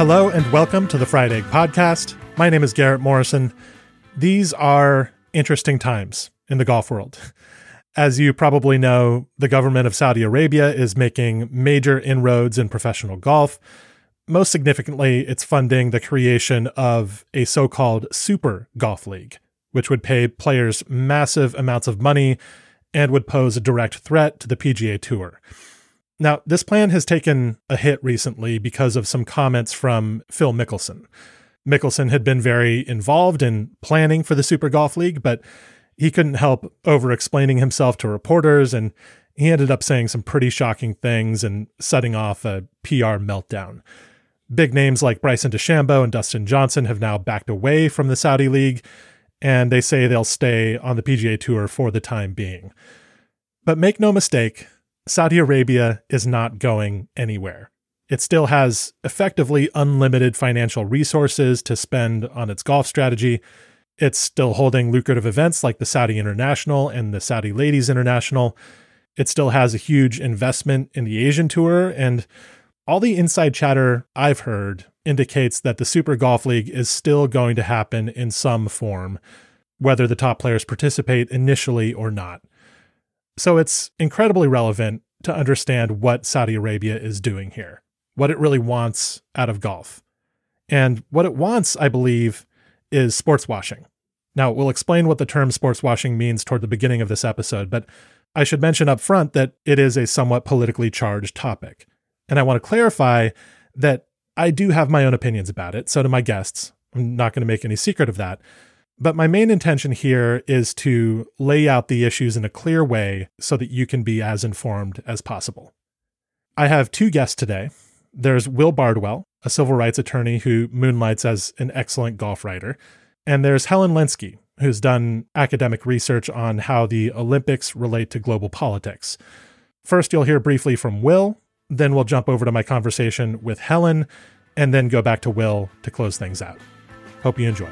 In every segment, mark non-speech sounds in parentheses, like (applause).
Hello and welcome to the Fried Egg Podcast. My name is Garrett Morrison. These are interesting times in the golf world. As you probably know, the government of Saudi Arabia is making major inroads in professional golf. Most significantly, it's funding the creation of a so called Super Golf League, which would pay players massive amounts of money and would pose a direct threat to the PGA Tour. Now, this plan has taken a hit recently because of some comments from Phil Mickelson. Mickelson had been very involved in planning for the Super Golf League, but he couldn't help over explaining himself to reporters, and he ended up saying some pretty shocking things and setting off a PR meltdown. Big names like Bryson DeChambeau and Dustin Johnson have now backed away from the Saudi League, and they say they'll stay on the PGA Tour for the time being. But make no mistake, Saudi Arabia is not going anywhere. It still has effectively unlimited financial resources to spend on its golf strategy. It's still holding lucrative events like the Saudi International and the Saudi Ladies International. It still has a huge investment in the Asian Tour. And all the inside chatter I've heard indicates that the Super Golf League is still going to happen in some form, whether the top players participate initially or not. So it's incredibly relevant to understand what Saudi Arabia is doing here, what it really wants out of golf. And what it wants, I believe, is sports washing. Now, we'll explain what the term sports washing means toward the beginning of this episode, but I should mention up front that it is a somewhat politically charged topic. And I want to clarify that I do have my own opinions about it. So do my guests. I'm not going to make any secret of that. But my main intention here is to lay out the issues in a clear way so that you can be as informed as possible. I have two guests today. There's Will Bardwell, a civil rights attorney who moonlights as an excellent golf writer. And there's Helen Lenskyj, who's done academic research on how the Olympics relate to global politics. First, you'll hear briefly from Will, then we'll jump over to my conversation with Helen, and then go back to Will to close things out. Hope you enjoy.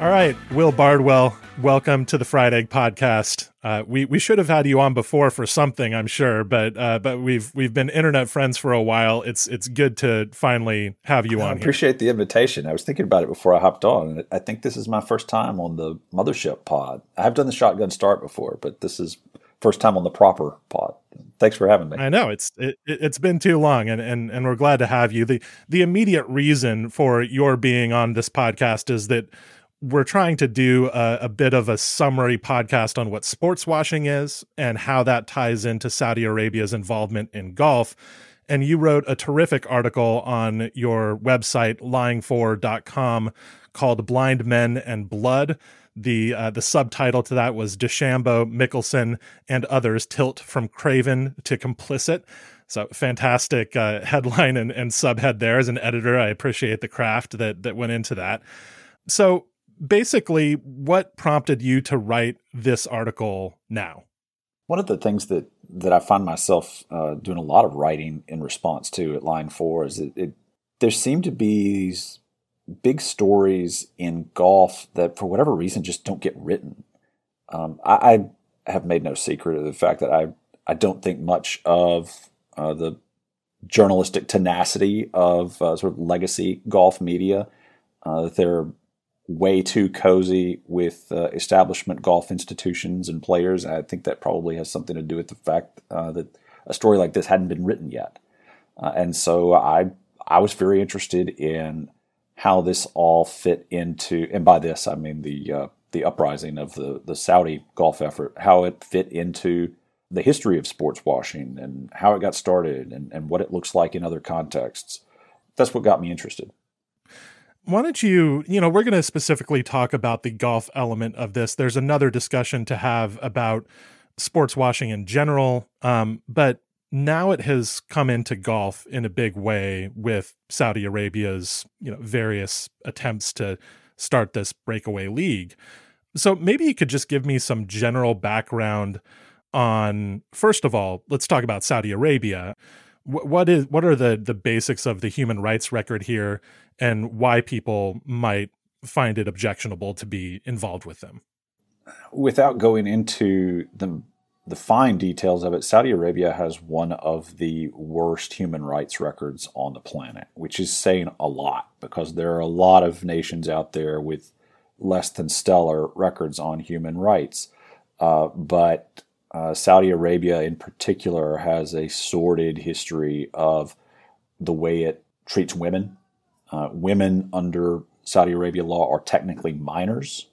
All right, Will Bardwell, welcome to the Fried Egg Podcast. Uh, we we should have had you on before for something, I'm sure, but uh, but we've we've been internet friends for a while. It's it's good to finally have you on. I appreciate here. the invitation. I was thinking about it before I hopped on. I think this is my first time on the Mothership Pod. I have done the Shotgun Start before, but this is first time on the proper pod. Thanks for having me. I know it's it, has been too long, and, and and we're glad to have you. the The immediate reason for your being on this podcast is that we're trying to do a, a, bit of a summary podcast on what sports washing is and how that ties into Saudi Arabia's involvement in golf. And you wrote a terrific article on your website, lyingfor.com, called Blind Men and Blood. The uh, the subtitle to that was DeChambeau, Mickelson, and others tilt from craven to complicit. So fantastic uh, headline and, and subhead there. As an editor, I appreciate the craft that that went into that. So basically, what prompted you to write this article now? One of the things that that I find myself uh, doing a lot of writing in response to at Line Four is that it, there seem to be these big stories in golf that, for whatever reason, just don't get written. Um, I, I, have made no secret of the fact that I I don't think much of uh, the journalistic tenacity of uh, sort of legacy golf media. Uh, that there way too cozy with uh, establishment golf institutions and players. I think that probably has something to do with the fact uh, that a story like this hadn't been written yet. Uh, and so I I was very interested in how this all fit into, and by this I mean the uh, the uprising of the the Saudi golf effort, how it fit into the history of sports washing and how it got started and, and what it looks like in other contexts. That's what got me interested. Why don't you, you know, we're going to specifically talk about the golf element of this. There's another discussion to have about sports washing in general. Um, but now it has come into golf in a big way with Saudi Arabia's, you know, various attempts to start this breakaway league. So maybe you could just give me some general background on first of all, let's talk about Saudi Arabia. What is what are the the basics of the human rights record here and why people might find it objectionable to be involved with them? Without going into the the fine details of it, Saudi Arabia has one of the worst human rights records on the planet, which is saying a lot because there are a lot of nations out there with less than stellar records on human rights. Uh, but uh, Saudi Arabia, in particular, has a sordid history of the way it treats women. Uh, women under Saudi Arabia law are technically minors.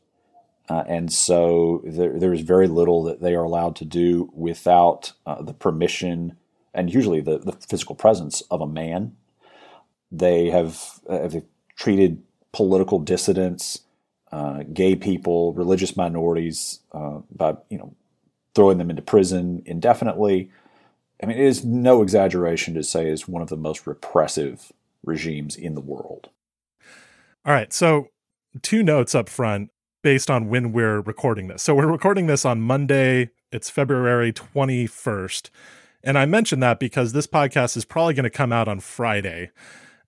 Uh, and so there, there's very little that they are allowed to do without uh, the permission and usually the, the physical presence of a man. They have, have treated political dissidents uh, gay people, religious minorities, uh, by you know throwing them into prison indefinitely. I mean, it is no exaggeration to say it's one of the most repressive regimes in the world. All right, so two notes up front based on when we're recording this. So we're recording this on Monday. It's February 21st. And I mentioned that because this podcast is probably going to come out on Friday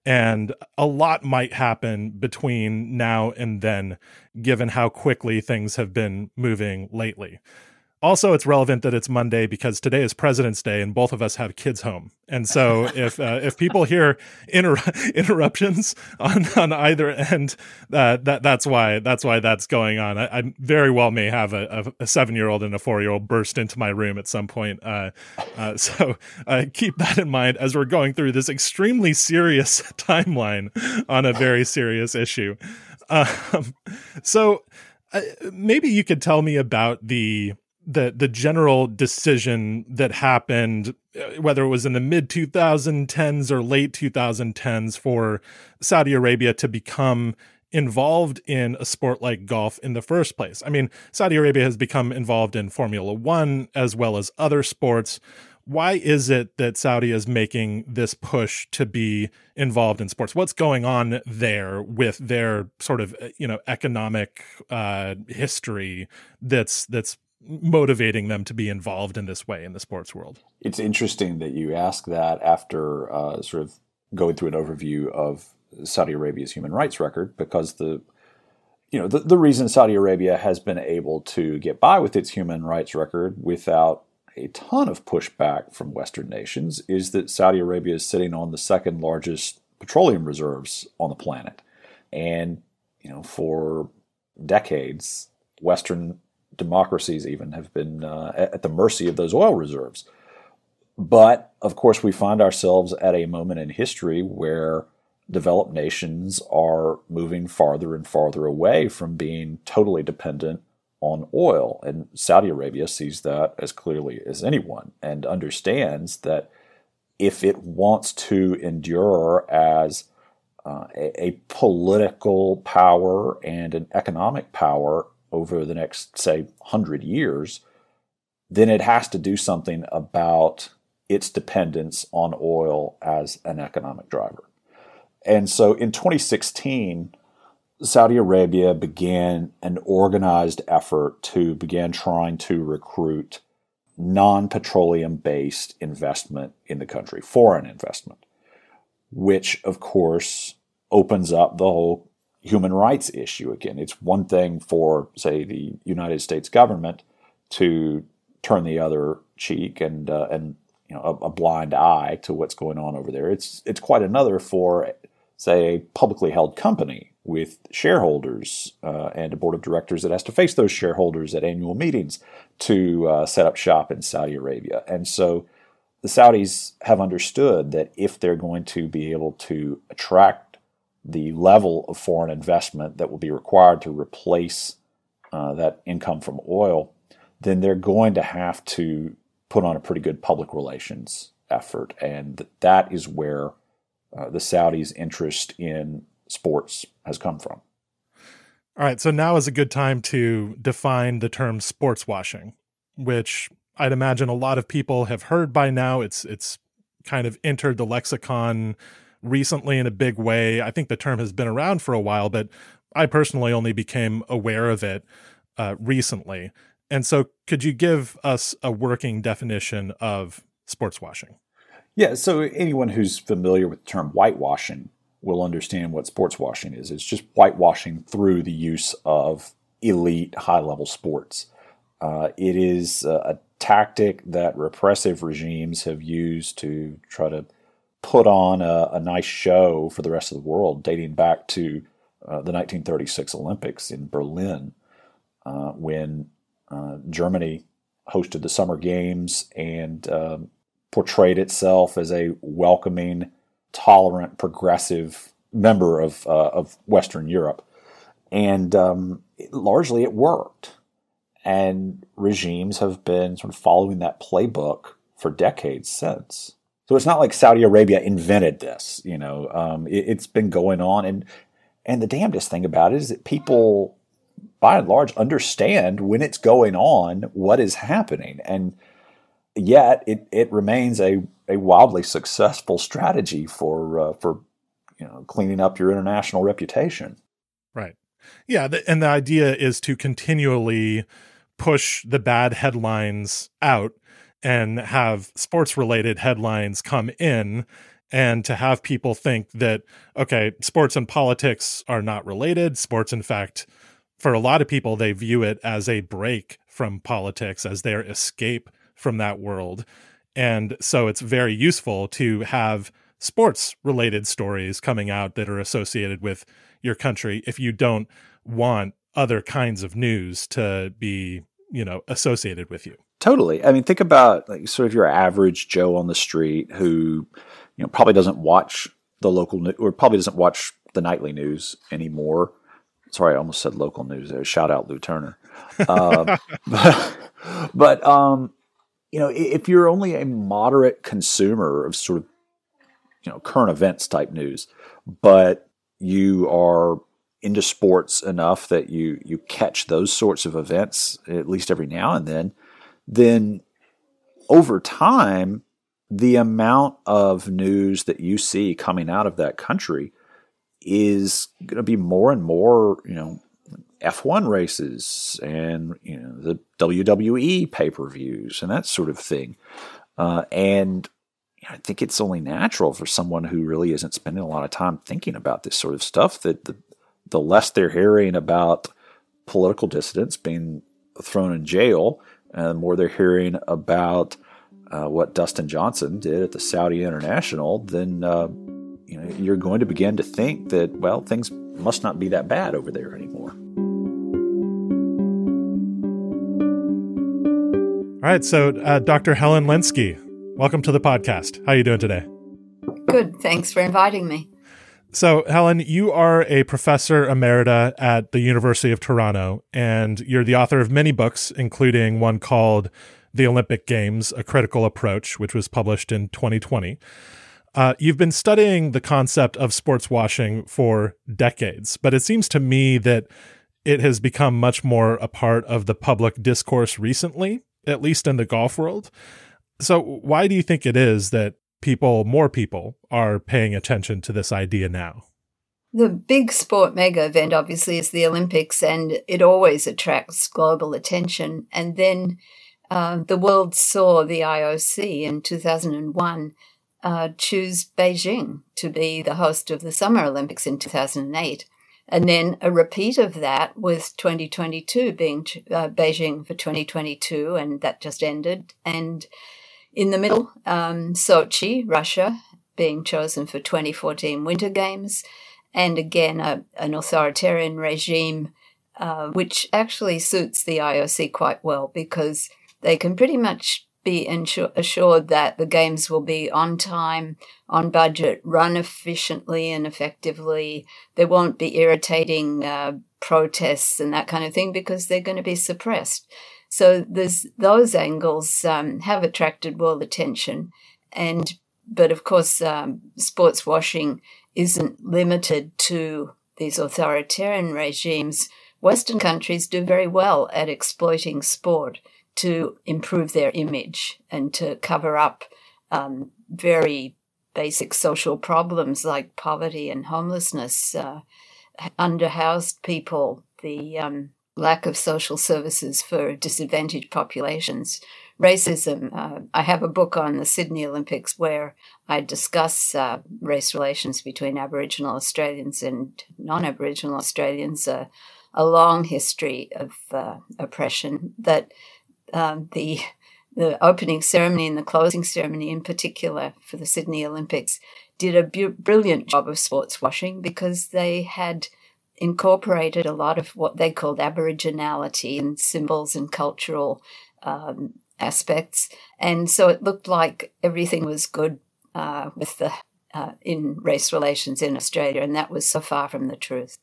and a lot might happen between now and then given how quickly things have been moving lately also it's relevant that it's monday because today is president's day and both of us have kids home. And so (laughs) if uh, if people hear inter- (laughs) interruptions on on either end uh, that that's why that's why that's going on. I, I very well may have a, a, seven year old and a four year old burst into my room at some point uh, uh (laughs) so uh, keep that in mind as we're going through this extremely serious timeline on a very serious issue. Um, so uh, maybe you could tell me about the the the general decision that happened uh, whether it was in the mid 2010s or late 2010s for Saudi Arabia to become involved in a sport like golf in the first place. I mean, Saudi Arabia has become involved in Formula 1 as well as other sports. Why is it that Saudi is making this push to be involved in sports? What's going on there with their sort of, uh, you know, economic uh, history that's that's motivating them to be involved in this way in the sports world. It's interesting that you ask that after uh, sort of going through an overview of Saudi Arabia's human rights record, because the you know the, the reason Saudi Arabia has been able to get by with its human rights record without a ton of pushback from Western nations is that Saudi Arabia is sitting on the second largest petroleum reserves on the planet, and you know for decades Western democracies even have been uh, at the mercy of those oil reserves. But of course, we find ourselves at a moment in history where developed nations are moving farther and farther away from being totally dependent on oil. And Saudi Arabia sees that as clearly as anyone and understands that if it wants to endure as uh, a, a, political power and an economic power over the next, say, 100 years, then it has to do something about its dependence on oil as an economic driver. And so in 2016, Saudi Arabia began an organized effort to begin trying to recruit non petroleum based investment in the country, foreign investment, which of course opens up the whole human rights issue again. It's one thing for, say, the United States government to turn the other cheek and uh, and you know a, a, blind eye to what's going on over there. It's it's quite another for, say, a publicly held company with shareholders uh, and a board of directors that has to face those shareholders at annual meetings to uh, set up shop in Saudi Arabia. And so the Saudis have understood that if they're going to be able to attract the level of foreign investment that will be required to replace uh, that income from oil, then they're going to have to put on a pretty good public relations effort. And that is where uh, the Saudis' interest in sports has come from. All right, so now is a good time to define the term sports washing, which I'd imagine a lot of people have heard by now. It's it's kind of entered the lexicon recently in a big way. I think the term has been around for a while, but I personally only became aware of it uh, recently. And so, could you give us a working definition of sports washing? Yeah, so anyone who's familiar with the term whitewashing will understand what sports washing is. It's just whitewashing through the use of elite high level sports. Uh, it is a, a tactic that repressive regimes have used to try to put on a, a nice show for the rest of the world, dating back to uh, the 1936 Olympics in Berlin, uh, when uh, Germany hosted the Summer Games and um, portrayed itself as a welcoming, tolerant, progressive member of uh, of Western Europe, and um, it, largely it worked. And regimes have been sort of following that playbook for decades since. So it's not like Saudi Arabia invented this. You know, um, it, it's been going on, and and the damnedest thing about it is that people, by and large, understand when it's going on what is happening, and yet it it remains a a wildly successful strategy for uh, for you know cleaning up your international reputation. Right. Yeah, the, and the idea is to continually push the bad headlines out and have sports related headlines come in and to have people think that okay sports and politics are not related. Sports in fact for a lot of people they view it as a break from politics as their escape from that world. And so it's very useful to have sports related stories coming out that are associated with your country if you don't want other kinds of news to be you know associated with you Totally. I mean, think about like sort of your average Joe on the street who, you know, probably doesn't watch the local or probably doesn't watch the nightly news anymore. Sorry, I almost said local news there. Shout out Lou Turner. Uh, (laughs) but, but um, you know, if you're only a moderate consumer of sort of, you know, current events type news, but you are into sports enough that you you catch those sorts of events at least every now and then then over time, the amount of news that you see coming out of that country is going to be more and more, you know, F1 races and you know the WWE pay-per-views and that sort of thing. Uh, and I think it's only natural for someone who really isn't spending a lot of time thinking about this sort of stuff that the, the less they're hearing about political dissidents being thrown in jail and the more they're hearing about uh, what Dustin Johnson did at the Saudi International, then uh, you know you're going to begin to think that well things must not be that bad over there anymore. All right, so uh, Dr. Helen Lenskyj, welcome to the podcast. How are you doing today? Good. Thanks for inviting me. So, Helen, you are a professor emerita at the University of Toronto, and you're the author of many books, including one called The Olympic Games A Critical Approach, which was published in 2020. Uh, you've been studying the concept of sports washing for decades, but it seems to me that it has become much more a part of the public discourse recently, at least in the golf world. So, why do you think it is that people, more people, are paying attention to this idea now? The big sport mega event, obviously, is the Olympics, and it always attracts global attention. And then uh, the world saw the IOC in 2001 uh, choose Beijing to be the host of the Summer Olympics in 2008. And then a repeat of that with 2022 being uh, Beijing for 2022, and that just ended. And in the middle, um, Sochi, Russia, being chosen for 2014 Winter Games, and again a, an authoritarian regime, uh, which actually suits the IOC quite well because they can pretty much be insure, assured that the games will be on time, on budget, run efficiently and effectively. There won't be irritating uh, protests and that kind of thing because they're going to be suppressed. So those angles um, have attracted world attention, and but of course, um, sports washing isn't limited to these authoritarian regimes. Western countries do very well at exploiting sport to improve their image and to cover up um, very basic social problems like poverty and homelessness, uh, underhoused people, the um, lack of social services for disadvantaged populations, racism. Uh, I have a book on the Sydney Olympics where I discuss uh, race relations between Aboriginal Australians and non Aboriginal Australians, uh, a long history of uh, oppression that um, the the opening ceremony and the closing ceremony in particular for the Sydney Olympics did a bu- brilliant job of sports washing because they had incorporated a lot of what they called aboriginality and symbols and cultural um, aspects, and so it looked like everything was good uh, with the uh, in race relations in Australia, and that was so far from the truth.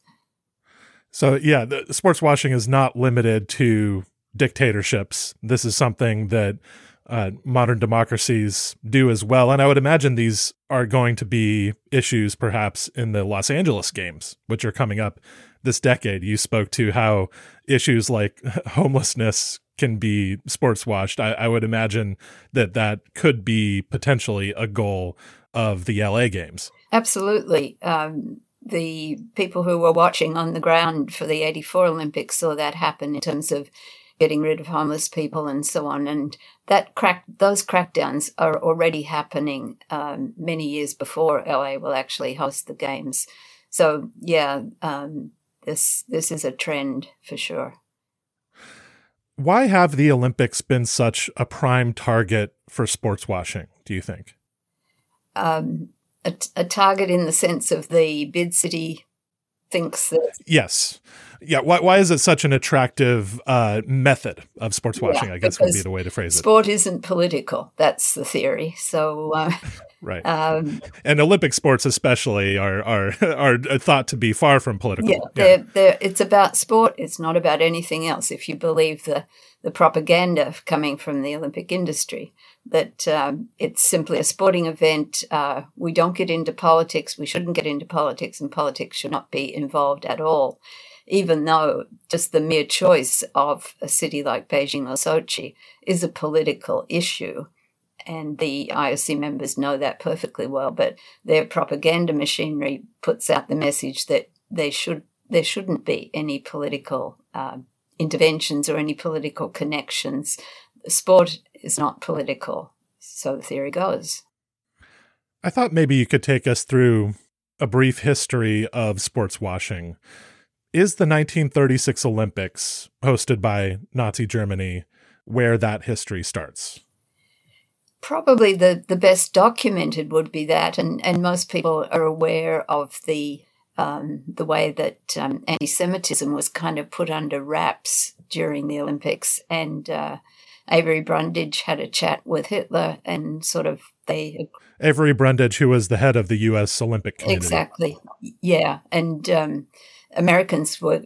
So yeah, the sports washing is not limited to dictatorships. This is something that uh, modern democracies do as well. And I would imagine these are going to be issues perhaps in the Los Angeles games, which are coming up this decade. You spoke to how issues like (laughs) homelessness can be sports washed. I, I would imagine that that could be potentially a goal of the LA games. Absolutely. Um, the people who were watching on the ground for the 84 Olympics saw that happen in terms of getting rid of homeless people and so on. And that crack, those crackdowns are already happening um, many years before LA will actually host the games. So yeah, um, this this is a trend for sure. Why have the Olympics been such a prime target for sports washing? Do you think? Um, a, a target in the sense of the bid city thinks that. Yes. Yeah. Why, why is it such an attractive uh, method of sports washing Yeah, I guess would be the way to phrase it. Sport isn't political. That's the theory. So. Uh, (laughs) right. Um, and Olympic sports, especially, are are (laughs) are thought to be far from political. Yeah, they're, They're, it's about sport. It's not about anything else. If you believe the the propaganda coming from the Olympic industry that um, it's simply a sporting event. Uh, we don't get into politics. We shouldn't get into politics, and politics should not be involved at all. Even though just the mere choice of a city like Beijing or Sochi is a political issue, and the IOC members know that perfectly well. But their propaganda machinery puts out the message that they should there shouldn't be any political uh, interventions or any political connections. Sport is not political. So the theory goes. I thought maybe you could take us through a brief history of sports washing. Is the 1936 Olympics, hosted by Nazi Germany, where that history starts? Probably the, the best documented would be that, and, and most people are aware of the um, the way that um, anti-Semitism was kind of put under wraps during the Olympics, and uh, Avery Brundage had a chat with Hitler and sort of they. Avery Brundage, who was the head of the U.S. Olympic Committee. Exactly. Yeah. And um, Americans were,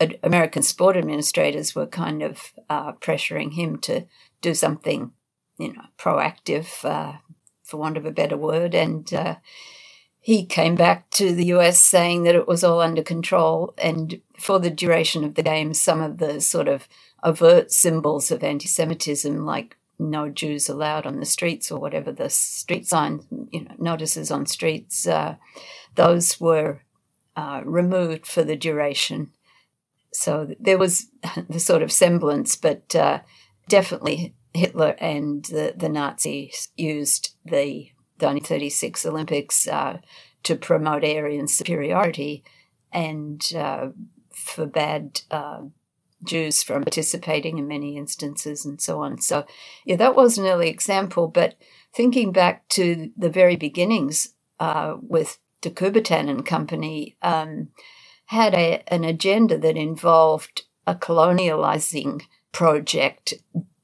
uh, American sport administrators were kind of uh, pressuring him to do something, you know, proactive, uh, for want of a better word. And, uh, he came back to the US saying that it was all under control. And for the duration of the games, some of the sort of overt symbols of anti Semitism, like no Jews allowed on the streets or whatever the street sign, you know, notices on streets, uh, those were uh, removed for the duration. So there was (laughs) the sort of semblance, but uh, definitely Hitler and the, the Nazis used the, the 1936 Olympics uh, to promote Aryan superiority and uh, forbade uh, Jews from participating in many instances and so on. So, yeah, that was an early example. But thinking back to the very beginnings uh, with de Coubertin and company, um, had a, an agenda that involved a colonializing project,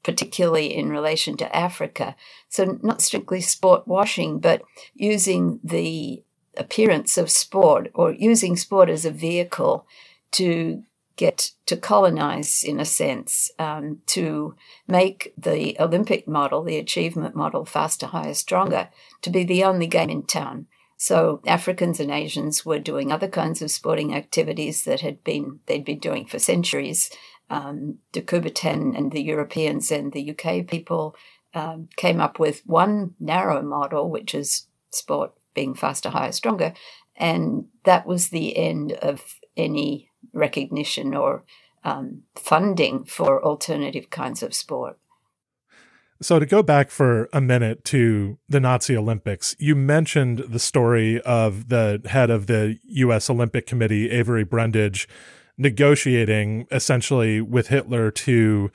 particularly in relation to Africa. So, not strictly sport washing, but using the appearance of sport or using sport as a vehicle to get to colonize, in a sense, um, to make the Olympic model, the achievement model, faster, higher, stronger, to be the only game in town. So Africans and Asians were doing other kinds of sporting activities that had been they'd been doing for centuries. Um, de Coubertin and the Europeans and the UK people um, came up with one narrow model, which is sport being faster, higher, stronger, and that was the end of any recognition or um, funding for alternative kinds of sport. So, to go back for a minute to the Nazi Olympics, you mentioned the story of the head of the U.S. Olympic Committee, Avery Brundage, negotiating essentially with Hitler to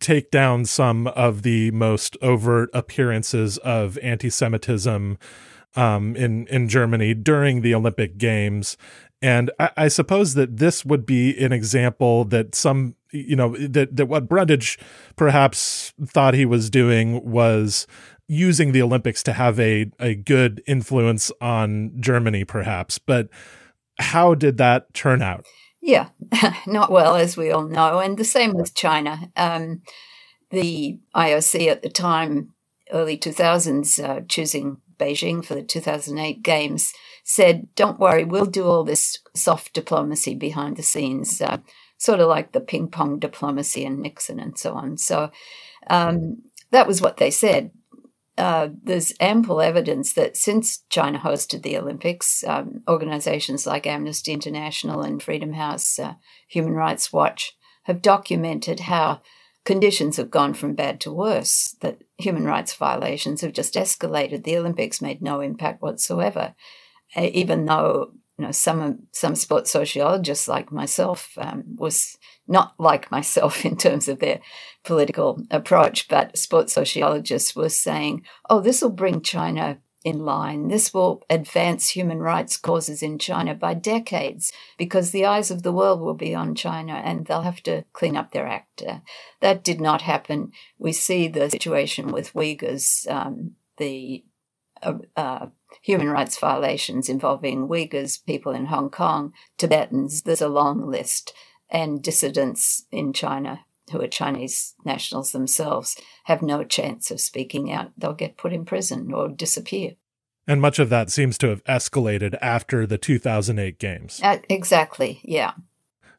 take down some of the most overt appearances of anti Semitism um, in, in Germany during the Olympic Games. And I, I, suppose that this would be an example that some, you know, that, that what Brundage perhaps thought he was doing was using the Olympics to have a, a good influence on Germany, perhaps. But how did that turn out? Yeah, (laughs) not well, as we all know. And the same with China. Um, the IOC at the time, early 2000s, uh, choosing Beijing for the 2008 Games, said, Don't worry, we'll do all this soft diplomacy behind the scenes, uh, sort of like the ping pong diplomacy and Nixon and so on. So um, that was what they said. Uh, there's ample evidence that since China hosted the Olympics, um, organizations like Amnesty International and Freedom House, uh, Human Rights Watch have documented how conditions have gone from bad to worse, that human rights violations have just escalated. The Olympics made no impact whatsoever, even though you know some some sports sociologists like myself um, was not like myself (laughs) in terms of their political approach, but sports sociologists were saying, "Oh, this will bring China in line. This will advance human rights causes in China by decades because the eyes of the world will be on China and they'll have to clean up their act. Uh, that did not happen. We see the situation with Uyghurs, um, the uh, uh, human rights violations involving Uyghurs, people in Hong Kong, Tibetans. There's a long list. And dissidents in China who are Chinese nationals themselves have no chance of speaking out. They'll get put in prison or disappear. And much of that seems to have escalated after the 2008 games. Uh, exactly, yeah.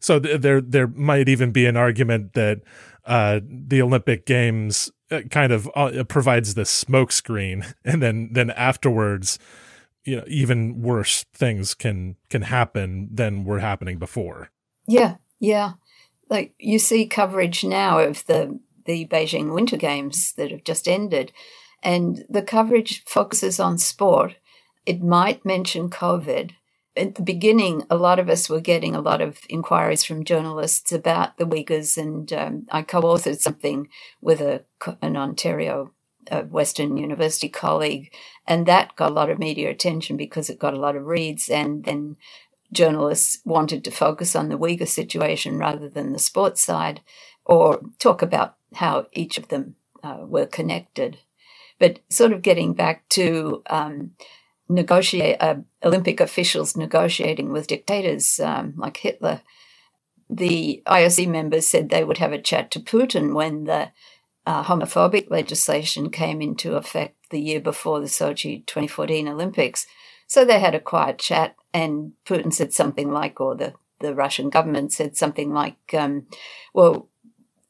So th- there there might even be an argument that uh, the Olympic Games uh, kind of uh, provides the smokescreen, (laughs) and then then afterwards, you know, even worse things can can happen than were happening before. Yeah, yeah like you see coverage now of the the Beijing Winter Games that have just ended, and the coverage focuses on sport. It might mention COVID. At the beginning, a lot of us were getting a lot of inquiries from journalists about the Uyghurs, and um, I co-authored something with a, an Ontario a Western University colleague, and that got a lot of media attention because it got a lot of reads. And then journalists wanted to focus on the Uyghur situation rather than the sports side or talk about how each of them uh, were connected. But sort of getting back to um, negotiate uh, Olympic officials negotiating with dictators um, like Hitler, the IOC members said they would have a chat to Putin when the uh, homophobic legislation came into effect the year before the Sochi 2014 Olympics. So they had a quiet chat and Putin said something like, or the, the Russian government said something like, um, well,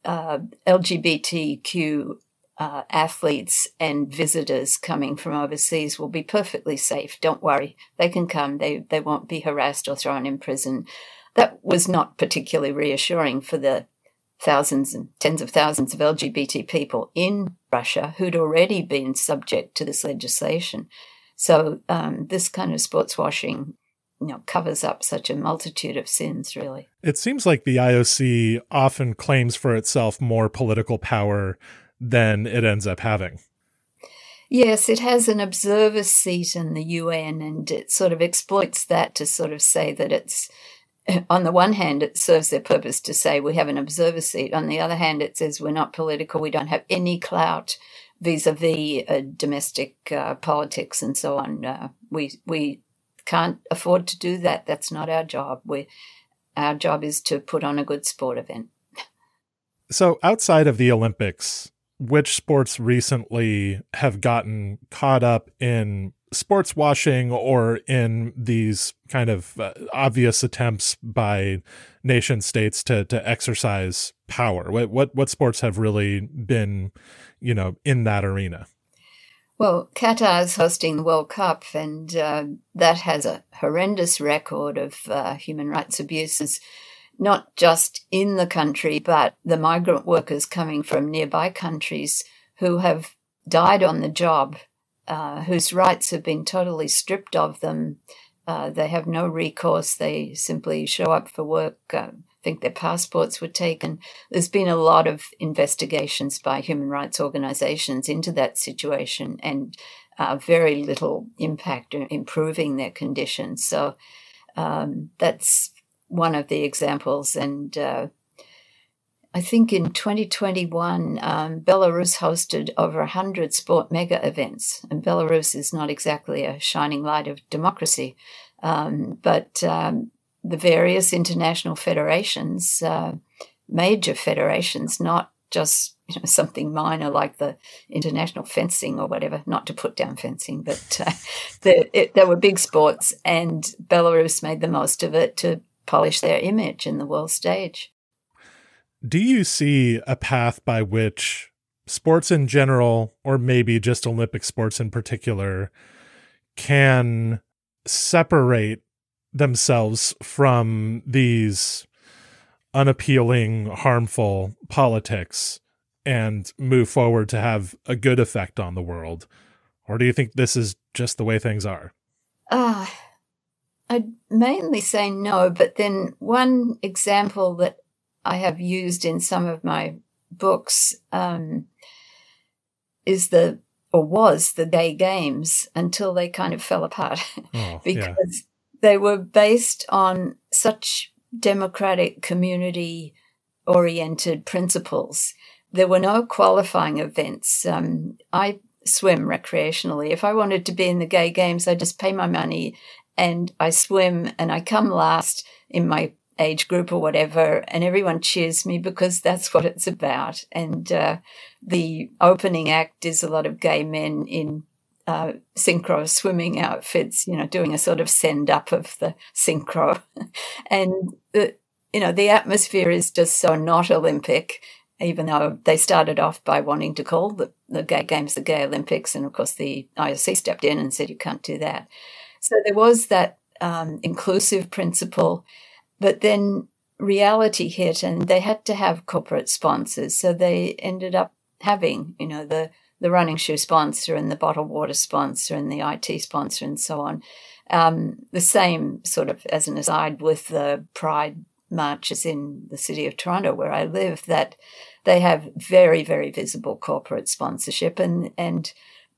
uh, LGBTQ uh, athletes and visitors coming from overseas will be perfectly safe. Don't worry. They can come. They, they won't be harassed or thrown in prison. That was not particularly reassuring for the thousands and tens of thousands of LGBT people in Russia who'd already been subject to this legislation. So, um, this kind of sports washing you know covers up such a multitude of sins really it seems like the ioc often claims for itself more political power than it ends up having yes it has an observer seat in the un and it sort of exploits that to sort of say that it's (clears throat) on the one hand it serves their purpose to say we have an observer seat on the other hand it says we're not political we don't have any clout vis-a-vis uh, domestic uh, politics and so on uh, we we can't afford to do that. That's not our job. We, our job is to put on a good sport event. So, outside of the Olympics, which sports recently have gotten caught up in sports washing or in these kind of uh, obvious attempts by nation states to to exercise power? What what what sports have really been, you know, in that arena? Well, Qatar is hosting the World Cup, and uh, that has a horrendous record of uh, human rights abuses, not just in the country, but the migrant workers coming from nearby countries who have died on the job, uh, whose rights have been totally stripped of them. Uh, they have no recourse. They simply show up for work, uh, think their passports were taken. There's been a lot of investigations by human rights organizations into that situation and uh, very little impact in improving their conditions. So um, that's one of the examples. And uh, I think in 2021, um, Belarus hosted over 100 sport mega events. And Belarus is not exactly a shining light of democracy. Um, but um, the various international federations, uh, major federations, not just you know, something minor like the international fencing or whatever, not to put down fencing, but uh, (laughs) there were big sports, and Belarus made the most of it to polish their image in the world stage. Do you see a path by which sports in general, or maybe just Olympic sports in particular, can separate themselves from these unappealing, harmful politics and move forward to have a good effect on the world? Or do you think this is just the way things are? Uh, I'd mainly say no, but then one example that I have used in some of my books um, is the or was the gay games until they kind of fell apart (laughs) oh, because yeah they were based on such democratic community oriented principles. There were no qualifying events. Um, I swim recreationally. If I wanted to be in the gay games, I just pay my money and I swim and I come last in my age group or whatever, and everyone cheers me because that's (laughs) what it's about. And uh, the opening act is a lot of gay men in uh, synchro swimming outfits, you know, doing a sort of send up of the synchro. (laughs) and, the, you know, the atmosphere is just so not Olympic, even though they started off by wanting to call the, the gay games the gay Olympics. And of course, the IOC stepped in and said, you can't do that. So there was that um, inclusive principle, but then reality hit and they had to have corporate sponsors. So they ended up having, you know, the the running shoe sponsor and the bottled water sponsor and the IT sponsor and so on. Um, the same sort of as an aside with the Pride marches in the city of Toronto where I live that they have very, very visible corporate sponsorship and, and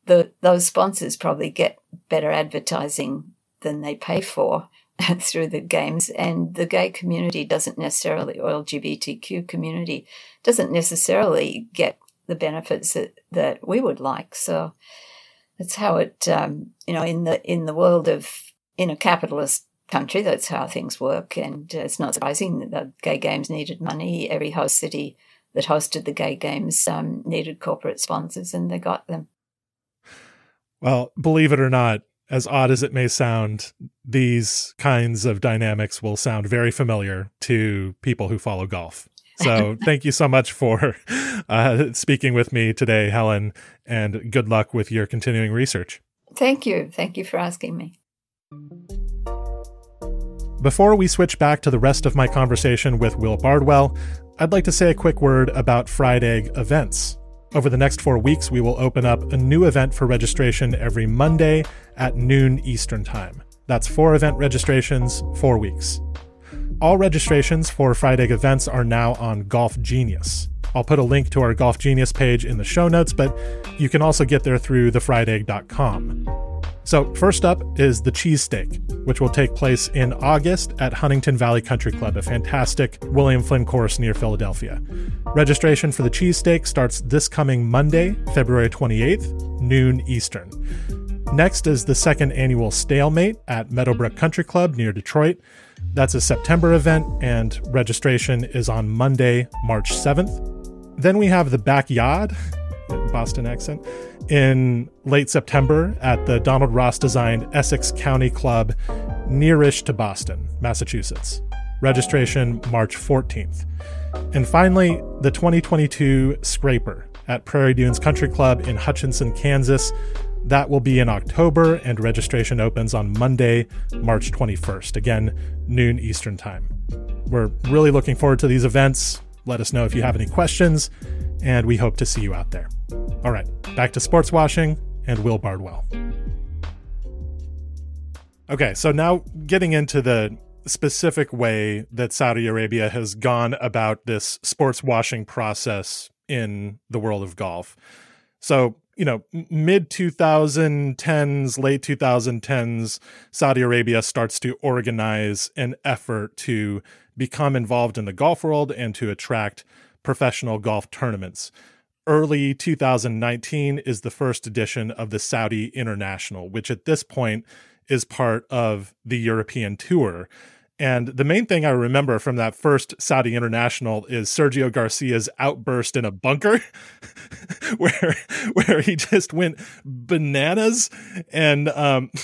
the, those sponsors probably get better advertising than they pay for (laughs) through the games and the gay community doesn't necessarily or LGBTQ community doesn't necessarily get the benefits that, that we would like. So that's how it, um, you know, in the in the world of in a capitalist country, that's how things work. And it's not surprising that the gay games needed money. Every host city that hosted the gay games um, needed corporate sponsors, and they got them. Well, believe it or not, as odd as it may sound, these kinds of dynamics will sound very familiar to people who follow golf. So (laughs) thank you so much for uh, speaking with me today, Helen, and good luck with your continuing research. Thank you. Thank you for asking me. Before we switch back to the rest of my conversation with Will Bardwell, I'd like to say a quick word about Fried Egg events. Over the next four weeks, we will open up a new event for registration every Monday at noon Eastern Time. That's four event registrations, four weeks. All registrations for Fried Egg events are now on Golf Genius. I'll put a link to our Golf Genius page in the show notes, but you can also get there through thefriedegg.com. So, first up is the cheesesteak, which will take place in August at Huntingdon Valley Country Club, a fantastic William Flynn course near Philadelphia. Registration for the cheesesteak starts this coming Monday, February 28th, noon Eastern. Next is the second annual Stalemate at Meadowbrook Country Club near Detroit. That's a September event, and registration is on Monday, March 7th. Then we have the Backyard, Boston accent, in late September at the Donald Ross designed Essex County Club, nearish to Boston, Massachusetts. Registration March 14th. And finally, the 2022 Scraper at Prairie Dunes Country Club in Hutchinson, Kansas. That will be in October, and registration opens on Monday, March 21st. Again, noon Eastern Time. We're really looking forward to these events. Let us know if you have any questions, and we hope to see you out there. All right, back to sports washing and Will Bardwell. Okay, so now getting into the specific way that Saudi Arabia has gone about this sports washing process in the world of golf. So, you know, mid 2010s, late 2010s, Saudi Arabia starts to organize an effort to become involved in the golf world and to attract professional golf tournaments. Early 2019 is the first edition of the Saudi International, which at this point is part of the European Tour. And the main thing I remember from that first Saudi International is Sergio Garcia's outburst in a bunker, (laughs) where where he just went bananas, and um, (laughs)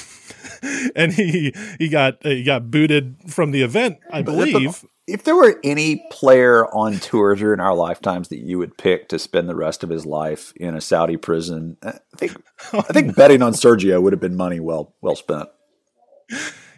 (laughs) and he he got uh, he got booted from the event, I believe. If there were any player on tour during our lifetimes that you would pick to spend the rest of his life in a Saudi prison, I think I think (laughs) betting on Sergio would have been money well well spent.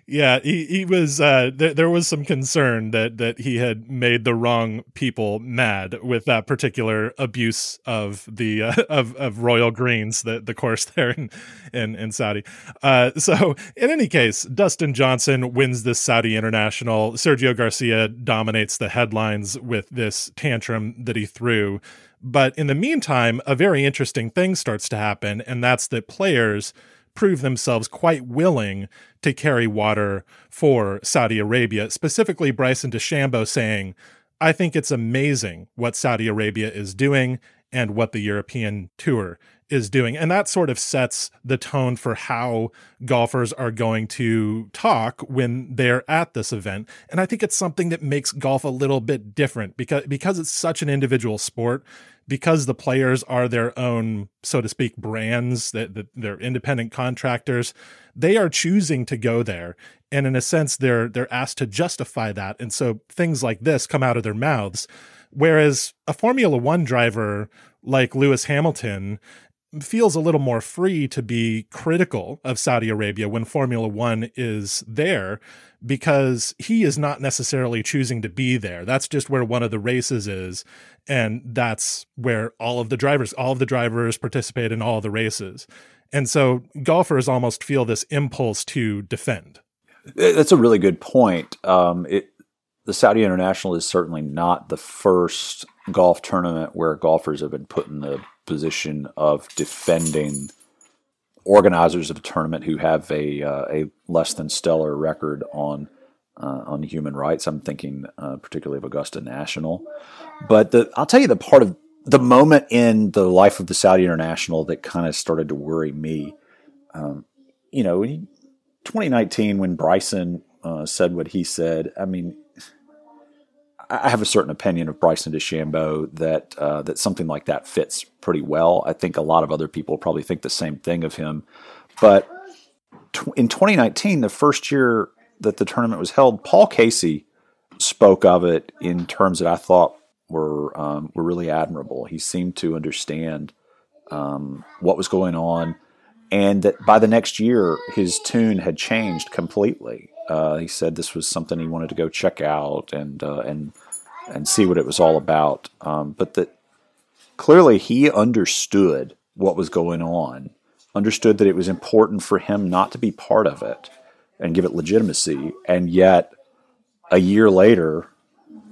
Yeah, he, he was. Uh, th- there was some concern that that he had made the wrong people mad with that particular abuse of the uh, (laughs) of of royal greens, the the course (laughs) there in in, in Saudi. Uh, so in any case, Dustin Johnson wins this Saudi International. Sergio Garcia dominates the headlines with this tantrum that he threw. But in the meantime, a very interesting thing starts to happen, and that's that players prove themselves quite willing to carry water for Saudi Arabia, specifically Bryson DeChambeau saying, I think it's amazing what Saudi Arabia is doing and what the European Tour is doing. And that sort of sets the tone for how golfers are going to talk when they're at this event. And I think it's something that makes golf a little bit different because because it's such an individual sport because the players are their own, so to speak, brands, that, they're independent contractors, they are choosing to go there. And in a sense, they're they're asked to justify that. And so things like this come out of their mouths. Whereas a Formula One driver like Lewis Hamilton feels a little more free to be critical of Saudi Arabia when Formula One is there because he is not necessarily choosing to be there. That's just where one of the races is. And that's where all of the drivers, all of the drivers participate in all the races. And so golfers almost feel this impulse to defend. That's a really good point. Um, it, the Saudi International is certainly not the first golf tournament where golfers have been put in the position of defending organizers of a tournament who have a uh, a less than stellar record on uh, on human rights. I'm thinking uh, particularly of Augusta National, but the, I'll tell you the part of the moment in the life of the Saudi International that kind of started to worry me. Um, you know, 2019 when Bryson uh, said what he said. I mean, I have a certain opinion of Bryson DeChambeau that uh, that something like that fits pretty well. I think a lot of other people probably think the same thing of him. But in 2019, the first year that the tournament was held, Paul Casey spoke of it in terms that I thought were um, were really admirable. He seemed to understand um, what was going on, and that by the next year, his tune had changed completely. Uh, he said this was something he wanted to go check out and uh, and and see what it was all about. Um, but that clearly he understood what was going on, understood that it was important for him not to be part of it and give it legitimacy. And yet, a year later,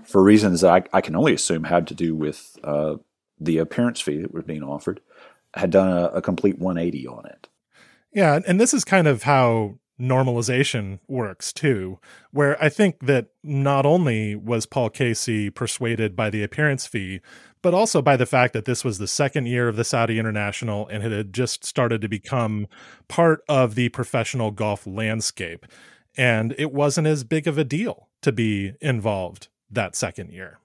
for reasons that I, I can only assume had to do with uh, the appearance fee that was being offered, had done a, a complete 180 on it. Yeah, and this is kind of how normalization works too, where I think that not only was Paul Casey persuaded by the appearance fee, but also by the fact that this was the second year of the Saudi International and it had just started to become part of the professional golf landscape. And it wasn't as big of a deal to be involved that second year.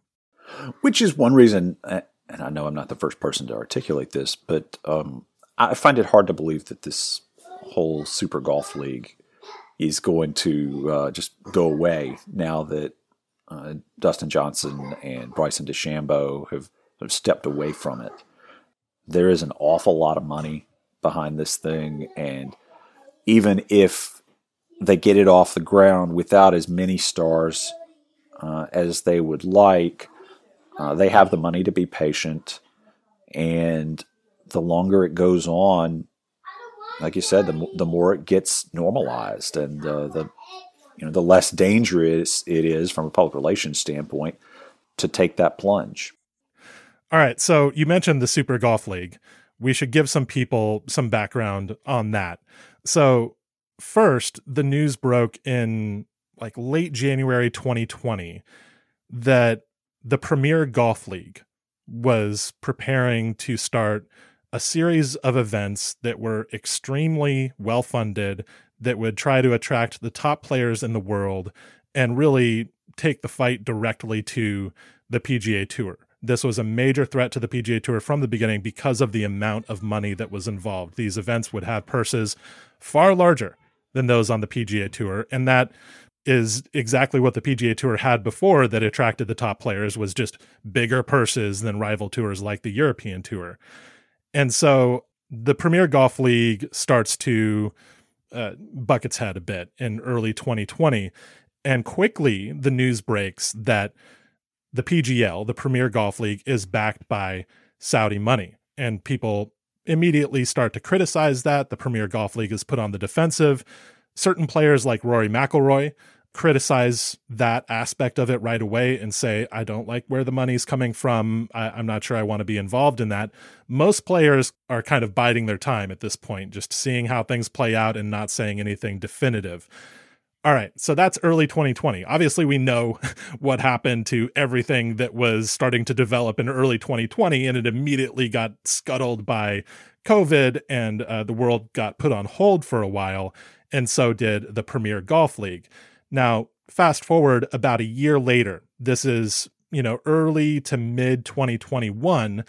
Which is one reason, and I know I'm not the first person to articulate this, but um, I find it hard to believe that this whole Super Golf League is going to uh, just go away now that uh, Dustin Johnson and Bryson DeChambeau have, stepped away from it. There is an awful lot of money behind this thing, and even if they get it off the ground without as many stars uh, as they would like, uh, they have the money to be patient, and the longer it goes on, like you said, the the more it gets normalized, and uh, the you know the less dangerous it is from a public relations standpoint to take that plunge. All right, so you mentioned the Super Golf League. We should give some people some background on that. So first, the news broke in like late January 2020 that the Premier Golf League was preparing to start a series of events that were extremely well funded that would try to attract the top players in the world and really take the fight directly to the PGA Tour. This was a major threat to the PGA Tour from the beginning because of the amount of money that was involved. These events would have purses far larger than those on the PGA Tour, and that is exactly what the PGA Tour had before that attracted the top players was just bigger purses than rival tours like the European Tour. And so the Premier Golf League starts to uh, buck its head a bit in early 2020. And quickly, the news breaks that the PGL, the Premier Golf League, is backed by Saudi money. And people immediately start to criticize that. The Premier Golf League is put on the defensive. Certain players like Rory McIlroy criticize that aspect of it right away and say, I don't like where the money's coming from. I, am not sure I want to be involved in that. Most players are kind of biding their time at this point, just seeing how things play out and not saying anything definitive. All right, so that's early 2020. Obviously, we know (laughs) what happened to everything that was starting to develop in early 2020, and it immediately got scuttled by COVID, and uh, the world got put on hold for a while, and so did the Premier Golf League. Now, fast forward about a year later, this is, you know, early to mid 2021,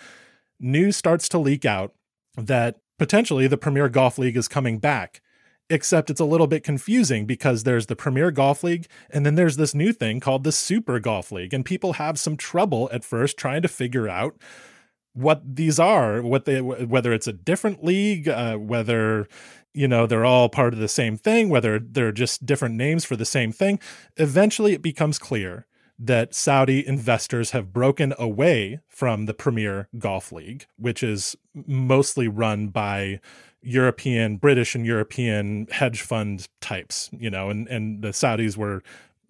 news starts to leak out that potentially the Premier Golf League is coming back. Except it's a little bit confusing because there's the Premier Golf League and then there's this new thing called the Super Golf League. And people have some trouble at first trying to figure out what these are, what they, whether it's a different league, uh, whether you know they're all part of the same thing whether they're just different names for the same thing eventually it becomes clear that Saudi investors have broken away from the Premier Golf League which is mostly run by European British and European hedge fund types you know and and the Saudis were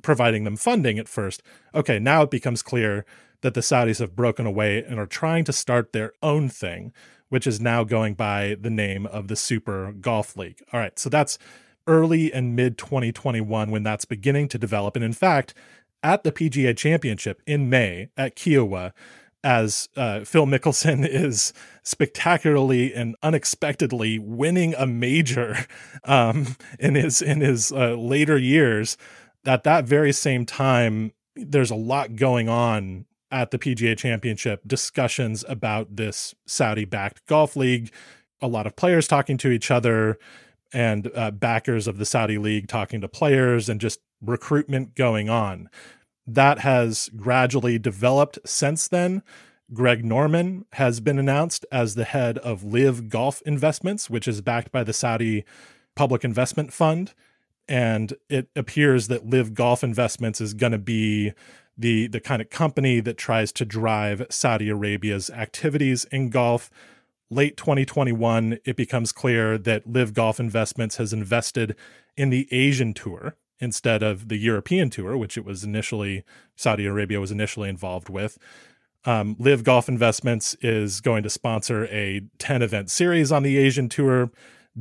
providing them funding at first. Okay now it becomes clear that the Saudis have broken away and are trying to start their own thing which is now going by the name of the Super Golf League. All right, so that's early and mid 2021 when that's beginning to develop. And in fact, at the PGA Championship in May at Kiawah, as uh, Phil Mickelson (laughs) is spectacularly and unexpectedly winning a major um, in his in his uh, later years. At that very same time, there's a lot going on at the PGA Championship discussions about this Saudi backed golf league. A lot of players talking to each other and uh, backers of the Saudi league talking to players and just recruitment going on. That has gradually developed since then. Greg Norman has been announced as the head of LIV Golf Investments, which is backed by the Saudi Public Investment Fund. And it appears that LIV Golf Investments is going to be the the kind of company that tries to drive Saudi Arabia's activities in golf. Late 2021, it becomes clear that LIV Golf Investments has invested in the Asian tour instead of the European tour, which it was initially Saudi Arabia was initially involved with. Um, LIV Golf Investments is going to sponsor a 10 event series on the Asian tour,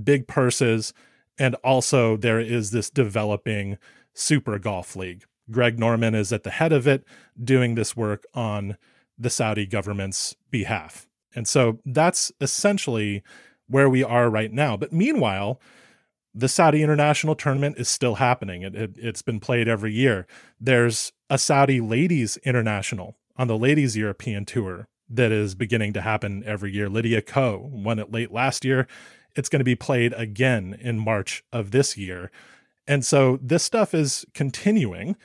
big purses, and also there is this developing Super Golf League Greg Norman is at the head of it, doing this work on the Saudi government's behalf. And so that's essentially where we are right now. But meanwhile, the Saudi International Tournament is still happening. It, it, has been played every year. There's a Saudi Ladies International on the Ladies European Tour that is beginning to happen every year. Lydia Ko won it late last year. It's going to be played again in March of this year. And so this stuff is continuing.